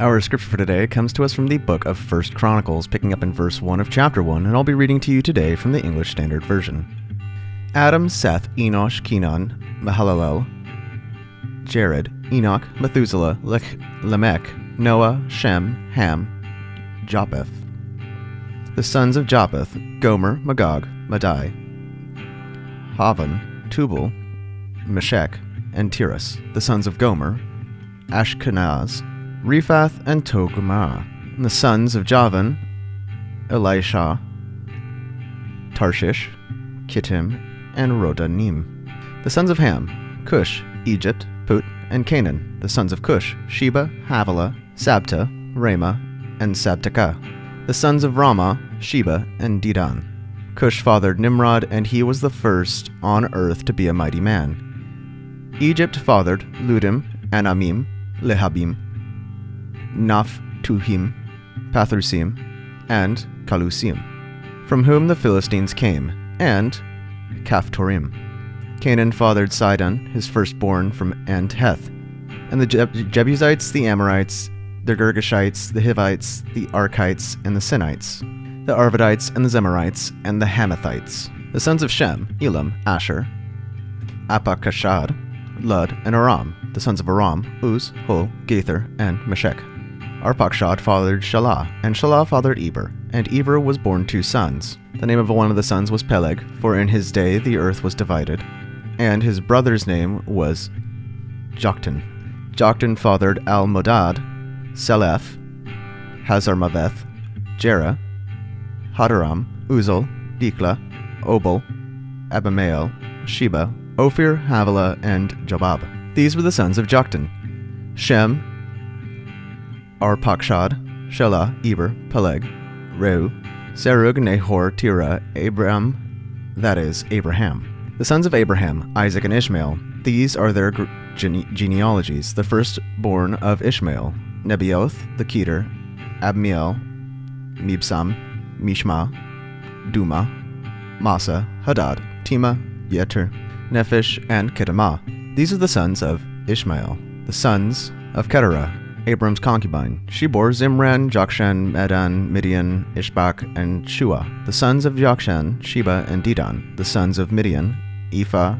Our scripture for today comes to us from the book of First Chronicles, picking up in verse 1 of chapter 1, and I'll be reading to you today from the English Standard Version. Adam, Seth, Enosh, Kenan, Mahalalel, Jared, Enoch, Methuselah, Lech, Lamech, Noah, Shem, Ham, Japheth. The sons of Japheth, Gomer, Magog, Madai, Javan, Tubal, Meshech, and Tiras. The sons of Gomer, Ashkenaz, Rephath, and Togarmah. The sons of Javan, Elishah, Tarshish, Kittim, and Rodanim. The sons of Ham, Cush, Egypt, Put, and Canaan. The sons of Cush, Sheba, Havilah, Sabta, Raama, and Sabteca. The sons of Raamah, Sheba, and Dedan. Cush fathered Nimrod, and he was the first on earth to be a mighty man. Egypt fathered Ludim, Anamim, Lehabim, Naphtuhim, Pathrusim, and Calusim, from whom the Philistines came, and Caphtorim. Canaan fathered Sidon, his firstborn from Anteth, and the Jeb- Jebusites, the Amorites, the Girgashites, the Hivites, the Arkites, and the Sinites, the Arvadites, and the Zemarites, and the Hamathites. The sons of Shem, Elam, Asher, Arpachshad, Lud, and Aram. The sons of Aram, Uz, Hul, Gether, and Meshech. Arpachshad fathered Shelah, and Shelah fathered Eber, and Eber was born two sons. The name of one of the sons was Peleg, for in his day the earth was divided, and his brother's name was Joktan. Joktan fathered Almodad, Selef, Hazarmaveth, Jerah, Hadoram, Uzal, Diklah, Obal, Abimael, Sheba, Ophir, Havilah, and Jobab. These were the sons of Joktan. Shem, Arpachshad, Shelah, Eber, Peleg, Reu, Serug, Nahor, Terah, Abram, that is, Abraham. The sons of Abraham, Isaac, and Ishmael. These are their gene- genealogies. The firstborn of Ishmael, Nebaioth, the Keter, Abmiel, Mibsam, Mishma, Dumah, Massa, Hadad, Tima, Yeter, Nephish, and Kedemah. These are the sons of Ishmael. The sons of Keturah, Abram's concubine. She bore Zimran, Jokshan, Medan, Midian, Ishbak, and Shuah. The sons of Jokshan, Sheba, and Dedan. The sons of Midian, Ephah,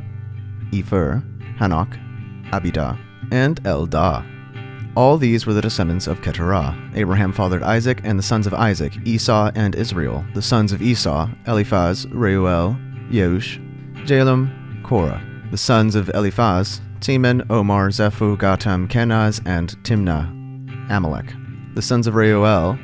Epher, Hanoch, Abida, and Eldaah. All these were the descendants of Keturah. Abraham fathered Isaac, and the sons of Isaac, Esau and Israel. The sons of Esau, Eliphaz, Reuel, Yeush, Jalem, Korah. The sons of Eliphaz, Teman, Omar, Zepho, Gatam, Kenaz, and Timna, Amalek. The sons of Reuel,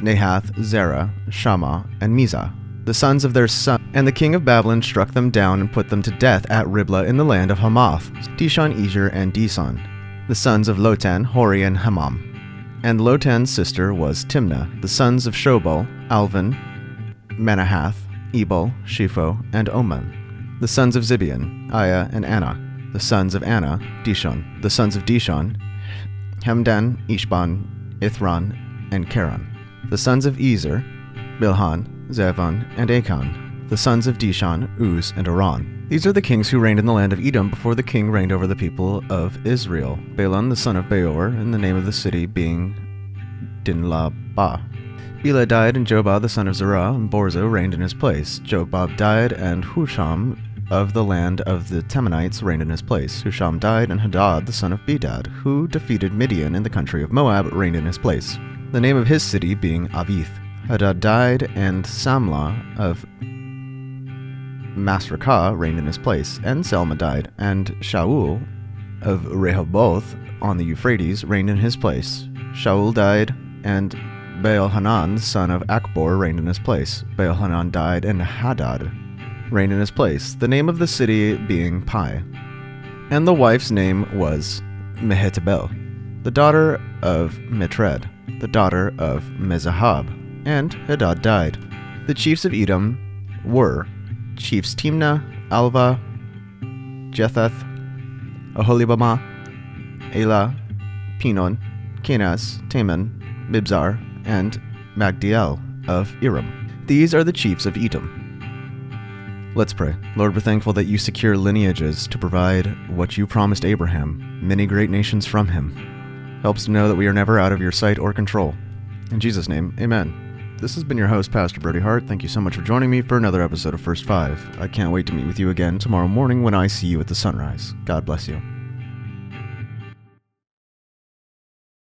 Nahath, Zerah, Shammah, and Mizzah. The sons of their son, and the king of Babylon struck them down and put them to death at Riblah in the land of Hamath, Dishon, Ezer, and Dison. The sons of Lotan, Hori, and Hamam. And Lotan's sister was Timna. The sons of Shobal, Alvan, Manahath, Ebal, Shepho, and Oman. The sons of Zibeon, Aiah, and Anah. The sons of Anah, Dishon. The sons of Dishon, Hemdan, Ishban, Ithran, and Karan. The sons of Ezer, Bilhan, Zevon, and Akan. The sons of Dishon, Uz, and Aran. These are the kings who reigned in the land of Edom before the king reigned over the people of Israel. Balaam, the son of Beor, and the name of the city being Dinlaba. Bela died, and Jobab, the son of Zerah, and Borzo reigned in his place. Jobab died, and Husham of the land of the Temanites reigned in his place. Husham died, and Hadad, the son of Bedad, who defeated Midian in the country of Moab, reigned in his place. The name of his city being Avith. Hadad died, and Samlah of Masrekah reigned in his place, and Selma died, and Shaul of Rehoboth on the Euphrates reigned in his place. Shaul died, and Baal Hanan, son of Achbor, reigned in his place. Baal Hanan died, and Hadad reigned in his place, the name of the city being Pai. And the wife's name was Mehetabel, the daughter of Mitred, the daughter of Mezahab, and Hadad died. The chiefs of Edom were chiefs Timna, Alvah, Jetheth, Oholibamah, Elah, Pinon, Kenaz, Taman, Mibzar, and Magdiel of Iram. These are the chiefs of Edom. Let's pray. Lord, we're thankful that you secure lineages to provide what you promised Abraham, many great nations from him. Helps to know that we are never out of your sight or control. In Jesus' name, amen. This has been your host, Pastor Brody Hart. Thank you so much for joining me for another episode of First Five. I can't wait to meet with you again tomorrow morning when I see you at the sunrise. God bless you.